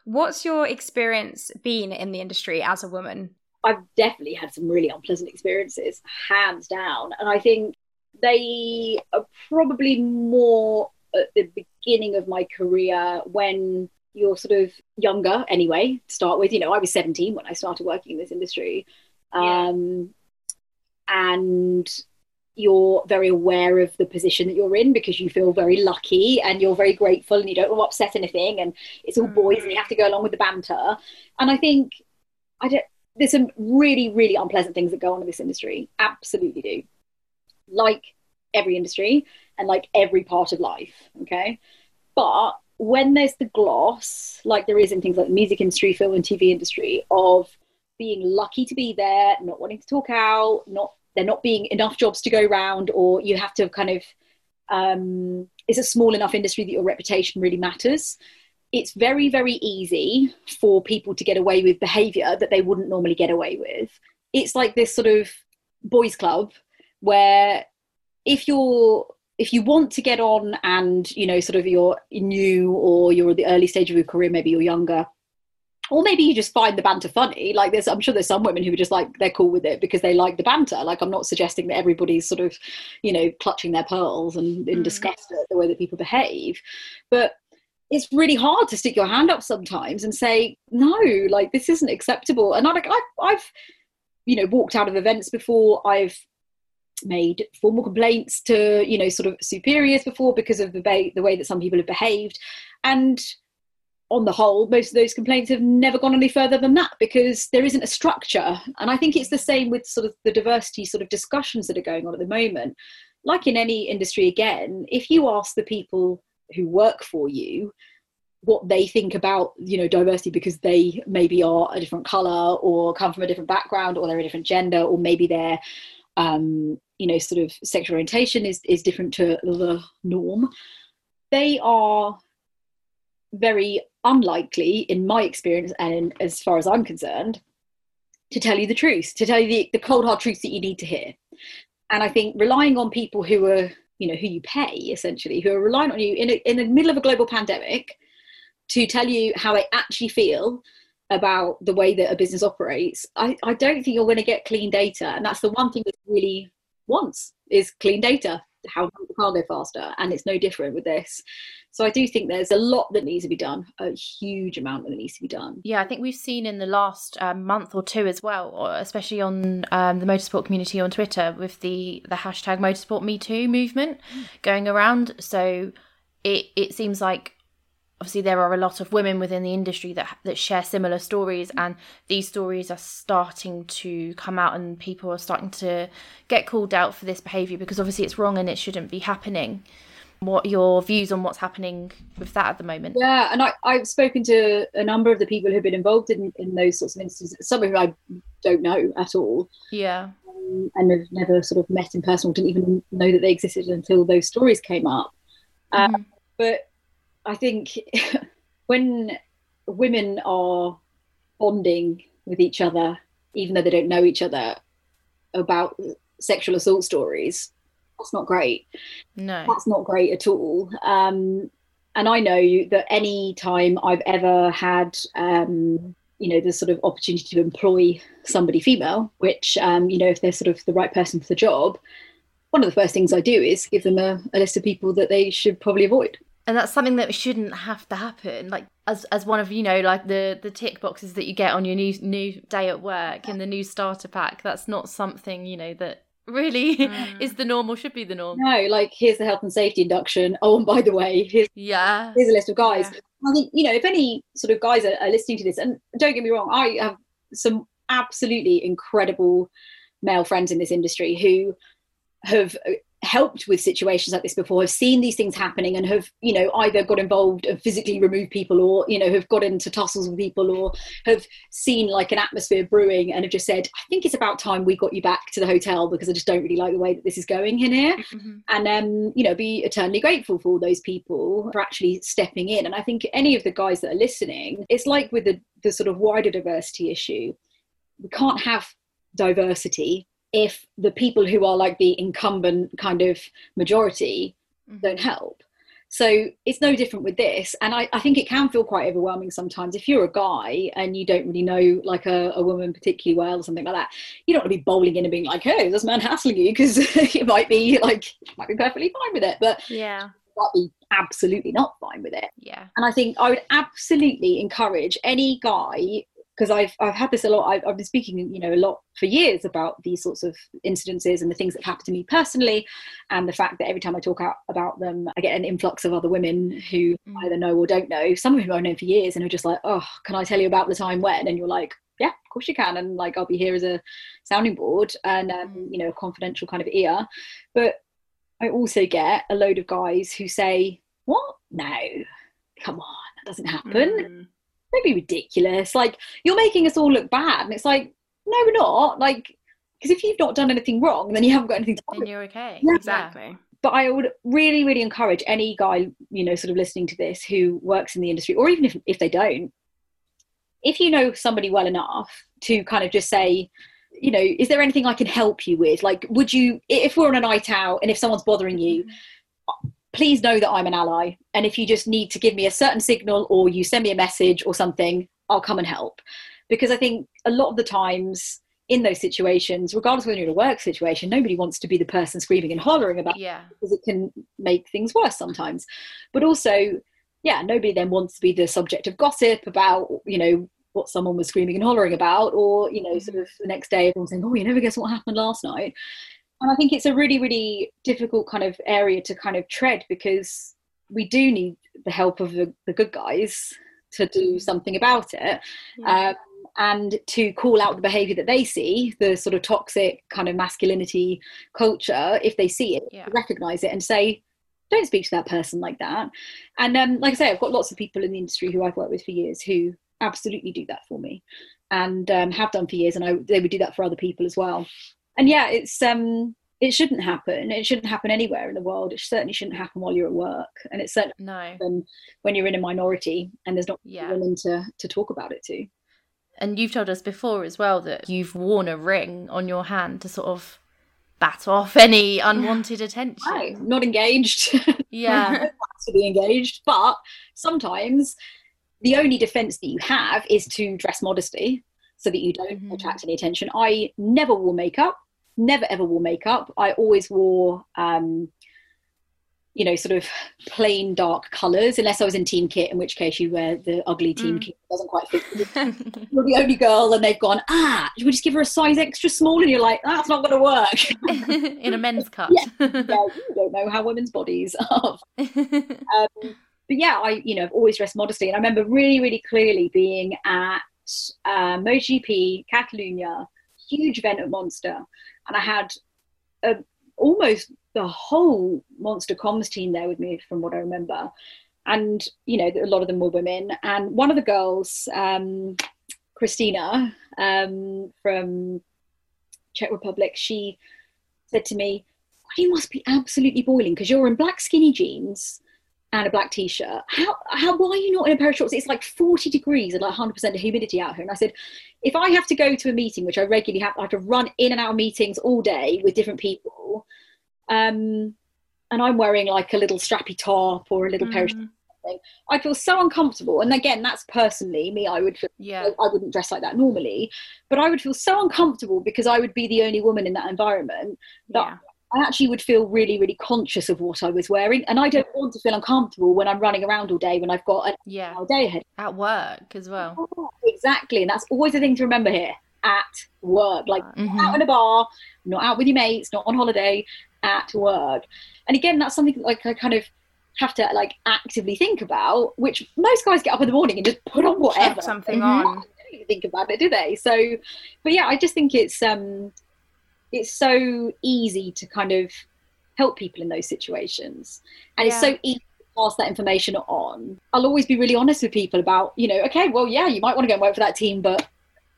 D: what's your experience been in the industry as a woman?
C: I've definitely had some really unpleasant experiences hands down. And i think they are probably more at the beginning of my career when you're sort of younger anyway to start with. You know i was 17 when i started working in this industry. Um, and you're very aware of the position that you're in because you feel very lucky and you're very grateful and you don't want to upset anything and it's all boys and you mm. have to go along with the banter. And i think i don't there's some really really unpleasant things that go on in this industry. Absolutely do. Like every industry and like every part of life okay? But when there's the gloss, like there is in things like the music industry, film and TV industry, of being lucky to be there, not wanting to talk out, not there not being enough jobs to go around, or you have to kind of um, it's a small enough industry that your reputation really matters. It's very, very easy for people to get away with behavior that they wouldn't normally get away with. It's like this sort of boys' club where if you're if you want to get on and you know sort of you're new or you're at the early stage of your career maybe you're younger or maybe you just find the banter funny. Like there's i'm sure there's some women who are just like they're cool with it because they like the banter. Like i'm not suggesting that everybody's sort of you know clutching their pearls and in mm. disgust at the way that people behave. But it's really hard to stick your hand up sometimes and say no like this isn't acceptable. And I, like I've, I've you know walked out of events before. I've made formal complaints to you know sort of superiors before because of the way the way that some people have behaved. And on the whole most of those complaints have never gone any further than that because there isn't a structure. And i think it's the same with sort of the diversity sort of discussions that are going on at the moment. Like in any industry again if you ask the people who work for you what they think about you know diversity because they maybe are a different color or come from a different background or they're a different gender or maybe they're um, you know sort of sexual orientation is is different to the norm they are very unlikely in my experience and as far as i'm concerned to tell you the truth to tell you the, the cold hard truths that you need to hear. And i think relying on people who are you know who you pay essentially who are relying on you in, a, in the middle of a global pandemic to tell you how they actually feel about the way that a business operates i, I don't think you're going to get clean data. And that's the one thing that really wants is clean data how the car go faster and it's no different with this. So i do think there's a lot that needs to be done a huge amount that needs to be done.
B: Yeah i think we've seen in the last um, month or two as well especially on um, the motorsport community on twitter with the the hashtag motorsport me too movement going around. So it it seems like obviously there are a lot of women within the industry that that share similar stories and these stories are starting to come out and people are starting to get called out for this behavior because obviously it's wrong and it shouldn't be happening. What your views on what's happening with that at the moment?
C: Yeah and I, i've spoken to a number of the people who've been involved in, in those sorts of instances some of whom i don't know at all.
B: Yeah.
C: Um, and have never sort of met in person or didn't even know that they existed until those stories came up. Mm-hmm. um, but I think when women are bonding with each other, even though they don't know each other, about sexual assault stories, that's not great.
B: No,
C: that's not great at all. Um, and I know that any time I've ever had, um, you know, the sort of opportunity to employ somebody female, which, um, you know, if they're sort of the right person for the job, one of the first things I do is give them a, a list of people that they should probably avoid
B: and that's something that shouldn't have to happen. Like as as one of you know like the the tick boxes that you get on your new new day at work in the new starter pack that's not something you know that really mm. is the norm or should be the norm.
C: No like here's the health and safety induction. Oh and by the way here's
B: yeah.
C: here's a list of guys. Yeah. i think you know if any sort of guys are, are listening to this and don't get me wrong i have some absolutely incredible male friends in this industry who have helped with situations like this before have seen these things happening and have you know either got involved and physically removed people or you know have got into tussles with people or have seen like an atmosphere brewing and have just said i think it's about time we got you back to the hotel because i just don't really like the way that this is going in here. Mm-hmm. and um you know be eternally grateful for all those people for actually stepping in. And i think any of the guys that are listening it's like with the the sort of wider diversity issue. We can't have diversity if the people who are like the incumbent kind of majority mm-hmm. don't help. So it's no different with this. And I, I, think it can feel quite overwhelming sometimes. If you're a guy and you don't really know like a, a woman particularly well or something like that, you don't want to be bowling in and being like, hey, this man hassling you because it might be like, might be perfectly fine with it. But
B: yeah,
C: might be absolutely not fine with it.
B: Yeah.
C: And I think I would absolutely encourage any guy because I've I've had this a lot. I've, I've, been speaking, you know, a lot for years about these sorts of incidences and the things that happen to me personally, and the fact that every time I talk out about them, I get an influx of other women who mm. either know or don't know. Some of whom I've known for years and are just like, "Oh, can I tell you about the time when?" And you're like, "Yeah, of course you can," and like I'll be here as a sounding board and um, mm. you know, a confidential kind of ear. But I also get a load of guys who say, "What? No, come on, that doesn't happen." Mm don't be ridiculous. Like you're making us all look bad. And it's like, no, we're not. Like, because if you've not done anything wrong, then you haven't got anything to
B: do. Then you're okay.
D: Yeah. Exactly.
C: But I would really, really encourage any guy, you know, sort of listening to this who works in the industry, or even if, if they don't, if you know somebody well enough to kind of just say, you know, is there anything I can help you with? Like, would you, if we're on a night out and if someone's bothering you, mm-hmm please know that I'm an ally. And if you just need to give me a certain signal or you send me a message or something, I'll come and help. Because I think a lot of the times in those situations, regardless whether you're in a work situation, nobody wants to be the person screaming and hollering about
B: yeah.
C: it because it can make things worse sometimes. But also, yeah, nobody then wants to be the subject of gossip about, you know, what someone was screaming and hollering about, or, you know, sort mm-hmm. of the next day everyone's saying, Oh, you never guess what happened last night and I think it's a really, really difficult kind of area to kind of tread because we do need the help of the, the good guys to do something about it. Yeah. Um, and to call out the behavior that they see, the sort of toxic kind of masculinity culture, if they see it, yeah. recognize it and say, don't speak to that person like that. And um, like I say, I've got lots of people in the industry who I've worked with for years who absolutely do that for me and um, have done for years. And I, they would do that for other people as well and yeah, it's um it shouldn't happen. It shouldn't happen anywhere in the world. It certainly shouldn't happen while you're at work, and it's certainly
B: no
C: when you're in a minority and there's not yeah. women to to talk about it to.
B: And you've told us before as well that you've worn a ring on your hand to sort of bat off any unwanted attention.
C: Right. Not engaged.
B: Yeah.
C: to be engaged, but sometimes the only defense that you have is to dress modestly so that you don't mm-hmm. attract any attention. I never wore makeup, never ever wore makeup. I always wore um, you know, sort of plain dark colours, unless I was in team kit, in which case you wear the ugly team mm. kit. It doesn't quite fit. you're the only girl, and they've gone, ah, we just give her a size extra small, and you're like, that's not going to work.
B: in a men's cut.
C: yeah, yeah, you don't know how women's bodies are. Um, but yeah, I, you know, I've always dressed modestly, and I remember really, really clearly being at uh, MotoGP Catalunya, huge event at Monster, and I had a, almost the whole Monster comms team there with me, from what I remember. And, you know, a lot of them were women. And one of the girls, um, Christina um, from Czech Republic, she said to me, You must be absolutely boiling because you're in black skinny jeans and a black t-shirt. How how why are you not in a pair of shorts? It's like 40 degrees and like 100% humidity out here. And I said, if I have to go to a meeting, which I regularly have, I have to run in and out of meetings all day with different people, um, and I'm wearing like a little strappy top or a little mm. pair of mm. something, I feel so uncomfortable. And again, that's personally me. I would feel, yeah. I wouldn't dress like that normally, but I would feel so uncomfortable because I would be the only woman in that environment that yeah. I actually would feel really, really conscious of what I was wearing. And I don't want to feel uncomfortable when I'm running around all day when I've got a yeah. day ahead.
B: At work as well.
C: Oh, exactly. And that's always the thing to remember here at work, like mm-hmm. out in a bar, not out with your mates, not on holiday, at work. And again, that's something like I kind of have to like actively think about, which most guys get up in the morning and just put on whatever.
D: Something on.
C: think about it, do they? So, but yeah, I just think it's um it's so easy to kind of help people in those situations and yeah. it's so easy to pass that information on i'll always be really honest with people about you know okay well yeah you might want to go and work for that team but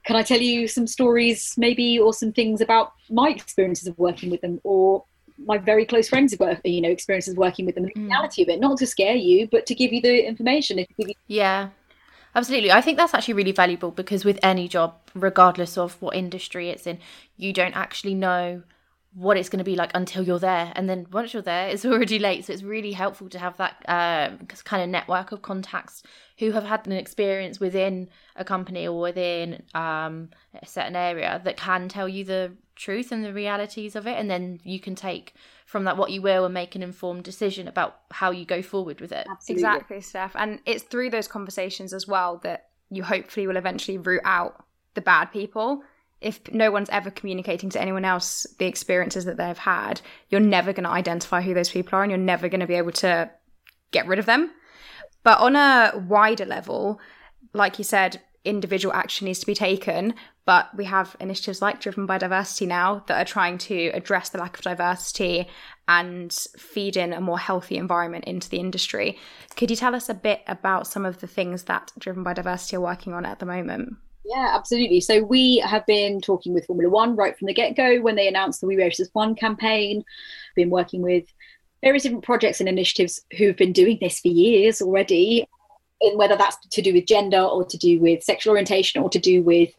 C: can i tell you some stories maybe or some things about my experiences of working with them or my very close friends worked, you know experiences working with them the mm. reality of it not to scare you but to give you the information
B: yeah Absolutely. I think that's actually really valuable because with any job, regardless of what industry it's in, you don't actually know what it's going to be like until you're there. And then once you're there, it's already late. So it's really helpful to have that uh, kind of network of contacts who have had an experience within a company or within um, a certain area that can tell you the truth and the realities of it. And then you can take from that what you will and make an informed decision about how you go forward with it.
D: Absolutely. Exactly, Steph. And it's through those conversations as well that you hopefully will eventually root out the bad people. If no one's ever communicating to anyone else the experiences that they've had, you're never going to identify who those people are and you're never going to be able to get rid of them. But on a wider level, like you said, individual action needs to be taken. But we have initiatives like Driven by Diversity now that are trying to address the lack of diversity and feed in a more healthy environment into the industry. Could you tell us a bit about some of the things that Driven by Diversity are working on at the moment?
C: Yeah, absolutely. So we have been talking with Formula One right from the get go when they announced the We Race as One campaign. Been working with various different projects and initiatives who've been doing this for years already in whether that's to do with gender or to do with sexual orientation or to do with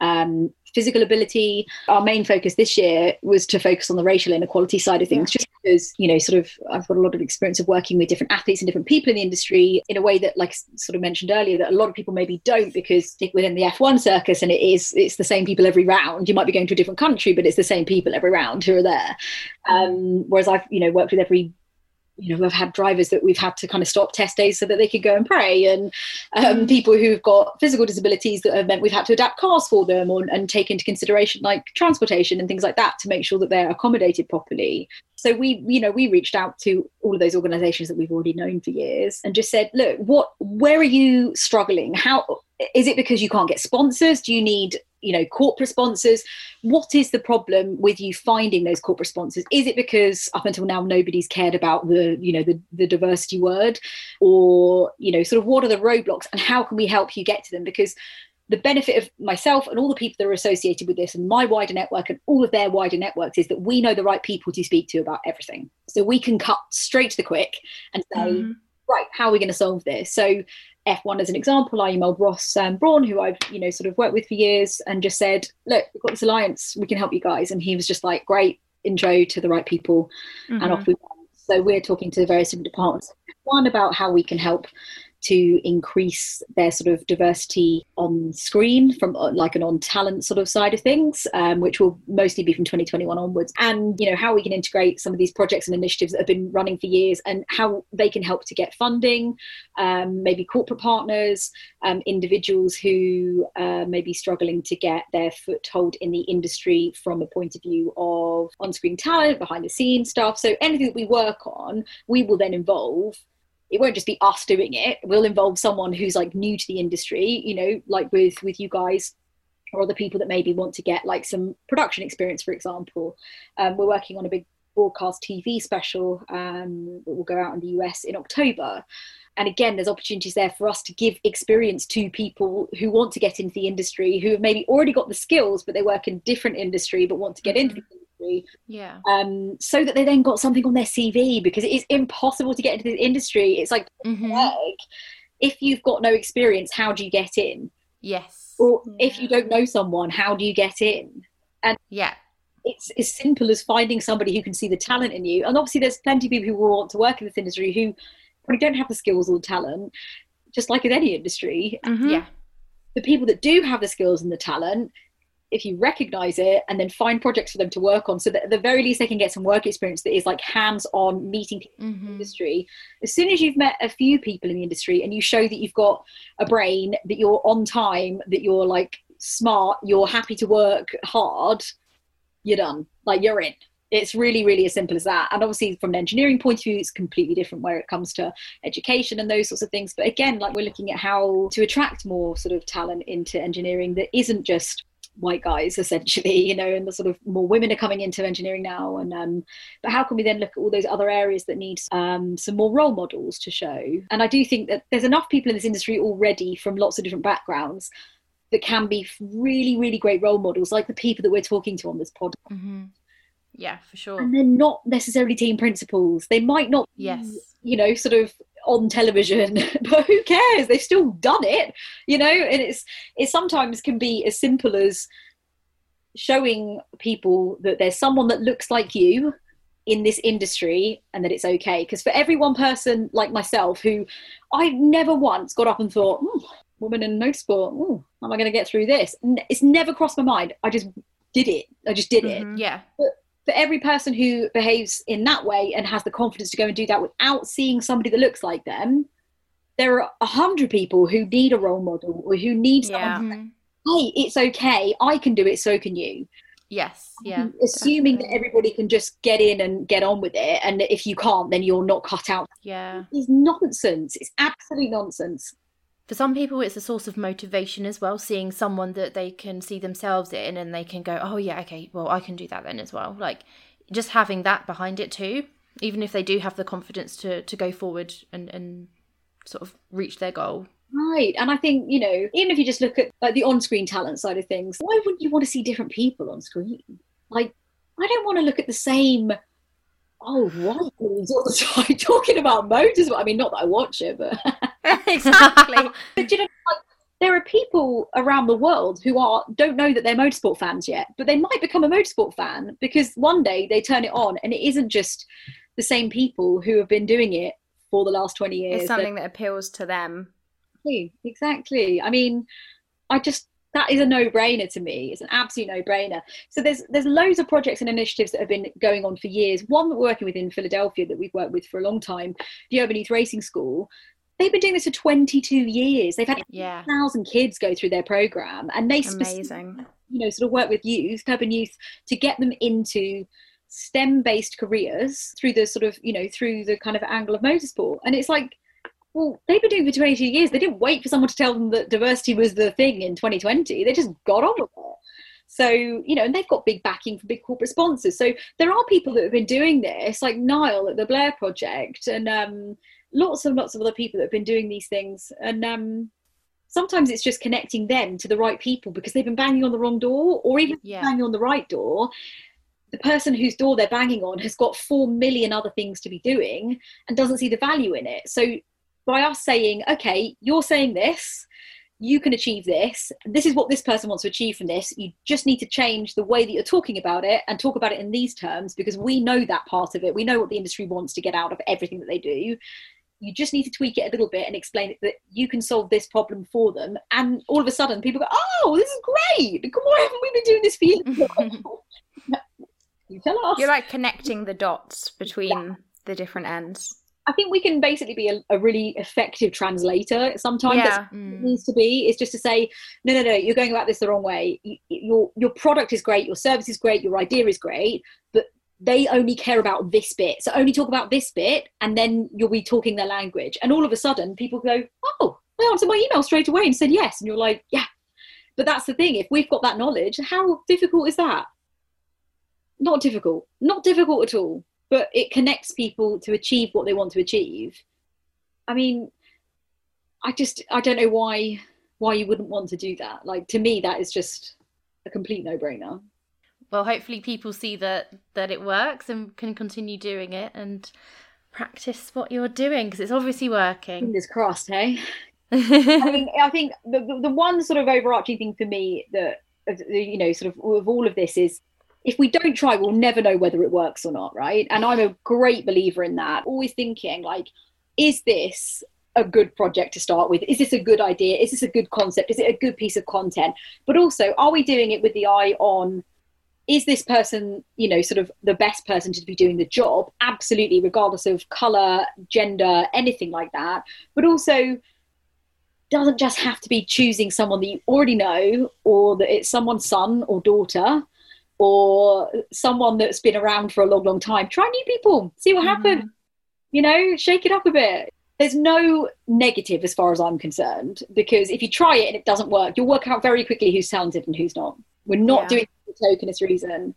C: um, physical ability. Our main focus this year was to focus on the racial inequality side of things, yeah. just because, you know, sort of I've got a lot of experience of working with different athletes and different people in the industry in a way that, like sort of mentioned earlier, that a lot of people maybe don't because within the F1 circus and it is, it's the same people every round. You might be going to a different country, but it's the same people every round who are there. Um, whereas I've, you know, worked with every you know, we've had drivers that we've had to kind of stop test days so that they could go and pray, and um, mm. people who've got physical disabilities that have meant we've had to adapt cars for them or, and take into consideration like transportation and things like that to make sure that they're accommodated properly. So we, you know, we reached out to all of those organisations that we've already known for years and just said, look, what, where are you struggling? How is it because you can't get sponsors? Do you need you know corporate sponsors what is the problem with you finding those corporate sponsors is it because up until now nobody's cared about the you know the, the diversity word? Or you know sort of what are the roadblocks and how can we help you get to them? Because the benefit of myself and all the people that are associated with this and my wider network and all of their wider networks is that we know the right people to speak to about everything. So we can cut straight to the quick and say mm-hmm. right how are we going to solve this? So F1 as an example, I emailed Ross um, Brawn, who I've you know sort of worked with for years, and just said, "Look, we've got this alliance. We can help you guys." And he was just like, "Great, intro to the right people," mm-hmm. and off we went. So we're talking to the various different departments. One about how we can help to increase their sort of diversity on screen from uh, like an on talent sort of side of things, um, which will mostly be from 2021 onwards. And, you know, how we can integrate some of these projects and initiatives that have been running for years and how they can help to get funding, um, maybe corporate partners, um, individuals who uh, may be struggling to get their foothold in the industry from a point of view of on screen talent, behind the scenes stuff. So anything that we work on, we will then involve it won't just be us doing it. We'll involve someone who's like new to the industry you know like with with you guys or other people that maybe want to get like some production experience for example. Um, we're working on a big broadcast tv special um, that will go out in the us in october. And again there's opportunities there for us to give experience to people who want to get into the industry who have maybe already got the skills but they work in different industry but want to get into the
B: Mm-hmm.
C: Industry
B: Yeah.
C: um, so that they then got something on their CV because it is impossible to get into the industry. It's like
B: hmm
C: egg. If you've got no experience, how do you get in?
B: Yes.
C: Or if you don't know someone, how do you get in?
B: And yeah.
C: It's as simple as finding somebody who can see the talent in you. And obviously, there's plenty of people who want to work in this industry who probably don't have the skills or the talent, just like in any industry.
D: Mhm.
B: Yeah.
C: The people that do have the skills and the talent, if you recognize it and then find projects for them to work on. So that at the very least they can get some work experience that is like hands on meeting people in the
B: hmm
C: industry. As soon as you've met a few people in the industry and you show that you've got a brain that you're on time that you're like smart you're happy to work hard you're done. Like you're in. It's really really as simple as that. And obviously from an engineering point of view it's completely different where it comes to education and those sorts of things. But again like we're looking at how to attract more sort of talent into engineering that isn't just white guys essentially you know and the sort of more women are coming into engineering now and um but how can we then look at all those other areas that need um, some more role models to show and i do think that there's enough people in this industry already from lots of different backgrounds that can be really really great role models like the people that we're talking to on this pod
B: hmm Yeah, for sure.
C: and they're not necessarily team principals they might not be,
B: Yes.
C: you know sort of on television but who cares? They've still done it you know? And it's it sometimes can be as simple as showing people that there's someone that looks like you in this industry and that it's okay. Because for every one person like myself who i never once got up and thought "Hmm, woman in motorsport ooh, how am i going to get through this? It's never crossed my mind. I just did it. I just did it.
D: Mhm.
B: Yeah.
C: For every person who behaves in that way and has the confidence to go and do that without seeing somebody that looks like them, there are a hundred people who need a role model or who need
D: Yeah.
C: someone. Hey, mm-hmm. it's okay. I can do it. So can you.
B: Yes. Yeah.
C: Assuming that everybody can just get in and get on with it, and if you can't, then you're not cut out.
B: Yeah.
C: It's nonsense. It's absolute nonsense.
B: For some people, it's a source of motivation as well, seeing someone that they can see themselves in and they can go, oh, yeah, okay, well, I can do that then as well. Like, just having that behind it too, even if they do have the confidence to, to go forward and, and sort of reach their goal.
C: Right. And I think, you know, even if you just look at like the on screen talent side of things, why wouldn't you want to see different people on screen? Like, I don't want to look at the same oh white dudes all the time talking about motors. I mean, not that I watch it, but
D: exactly.
C: but you know, like there are people around the world who are don't know that they're motorsport fans yet, but they might become a motorsport fan because one day they turn it on and it isn't just the same people who have been doing it for the last 20 years.
D: It's something that appeals to them.
C: Exactly. I mean, I just that is a no-brainer to me. It's an absolute no-brainer. So there's there's loads of projects and initiatives that have been going on for years. One that we're working with in Philadelphia that we've worked with for a long time, the Urban Youth Racing School. They've been doing this for 22 years. They've had
B: Yeah.
C: thousand kids go through their program, and they
D: Amazing.
C: you know sort of work with youth, urban youth, to get them into STEM-based careers through the sort of you know through the kind of angle of motorsport. And it's like well, they've been doing it for 22 years. They didn't wait for someone to tell them that diversity was the thing in 2020. They just got on with it. So, you know, and they've got big backing from big corporate sponsors. So there are people that have been doing this, like Niall at the Blair Project, and um, lots and lots of other people that have been doing these things. And um, sometimes it's just connecting them to the right people because they've been banging on the wrong door, or even
B: Yeah.
C: banging on the right door. The person whose door they're banging on has got four million other things to be doing and doesn't see the value in it. So by us saying, okay, you're saying this, you can achieve this, this is what this person wants to achieve from this, you just need to change the way that you're talking about it and talk about it in these terms because we know that part of it. We know what the industry wants to get out of everything that they do. you just need to tweak it a little bit and explain that you can solve this problem for them. And all of a sudden, people go, "Oh, this is great! Why haven't we been doing this for years?"
E: you tell us. You're like connecting the dots between yeah. the different ends.
C: I think we can basically be a, a really effective translator. Sometimes yeah. Mm. needs to be is just to say, no, no, no, you're going about this the wrong way. You, your your product is great, your service is great, your idea is great, but they only care about this bit. So only talk about this bit, and then you'll be talking their language. And all of a sudden, people go, oh, I answered my email straight away and said yes, and you're like, yeah. But that's the thing. If we've got that knowledge, how difficult is that? Not difficult. Not difficult at all but it connects people to achieve what they want to achieve. I mean i just i don't know why why you wouldn't want to do that. Like to me that is just a complete no-brainer.
B: Well hopefully people see that that it works and can continue doing it and practice what you're doing because it's obviously working.
C: Fingers crossed hey? I mean i think the, the, the one sort of overarching thing for me that you know sort of of all of this is if we don't try, we'll never know whether it works or not, right? And I'm a great believer in that. Always thinking, like, is this a good project to start with? Is this a good idea? Is this a good concept? Is it a good piece of content? But also, are we doing it with the eye on is this person, you know, sort of the best person to be doing the job? Absolutely, regardless of color, gender, anything like that. But also, doesn't just have to be choosing someone that you already know or that it's someone's son or daughter or someone that's been around for a long, long time. Try new people, see what mm-hmm. happens. You know, shake it up a bit. There's no negative as far as I'm concerned, because if you try it and it doesn't work, you'll work out very quickly who's talented and who's not. We're not yeah. doing it for tokenist reason.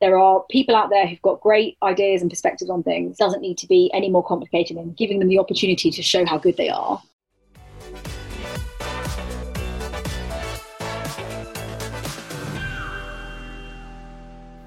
C: There are people out there who've got great ideas and perspectives on things. It doesn't need to be any more complicated than giving them the opportunity to show how good they are.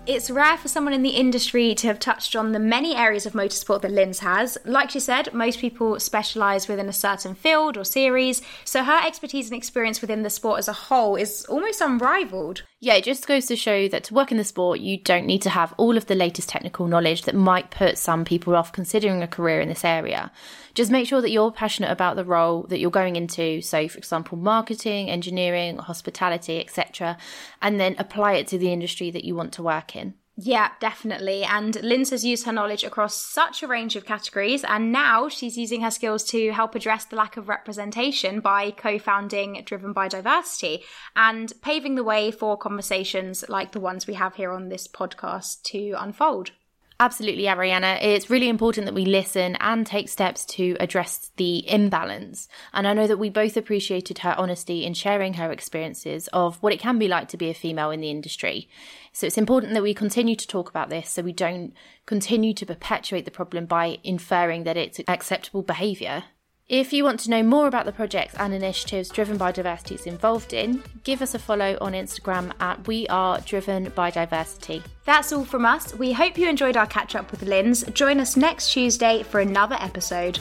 D: It's rare for someone in the industry to have touched on the many areas of motorsport that Linz has. Like she said, most people specialise within a certain field or series, so her expertise and experience within the sport as a whole is almost unrivaled.
B: Yeah, it just goes to show that to work in the sport, you don't need to have all of the latest technical knowledge that might put some people off considering a career in this area. Just make sure that you're passionate about the role that you're going into. So, for example, marketing, engineering, hospitality, etc., and then apply it to the industry that you want to work in.
D: Yeah, definitely. And Linz has used her knowledge across such a range of categories, and now she's using her skills to help address the lack of representation by co founding Driven by Diversity and paving the way for conversations like the ones we have here on this podcast to unfold.
B: Absolutely, Ariana. It's really important that we listen and take steps to address the imbalance. And I know that we both appreciated her honesty in sharing her experiences of what it can be like to be a female in the industry. So it's important that we continue to talk about this so we don't continue to perpetuate the problem by inferring that it's acceptable behaviour. If you want to know more about the projects and initiatives Driven by Diversity is involved in, give us a follow on Instagram at We Are Driven by Diversity.
D: That's all from us. We hope you enjoyed our catch up with Linz. Join us next Tuesday for another episode.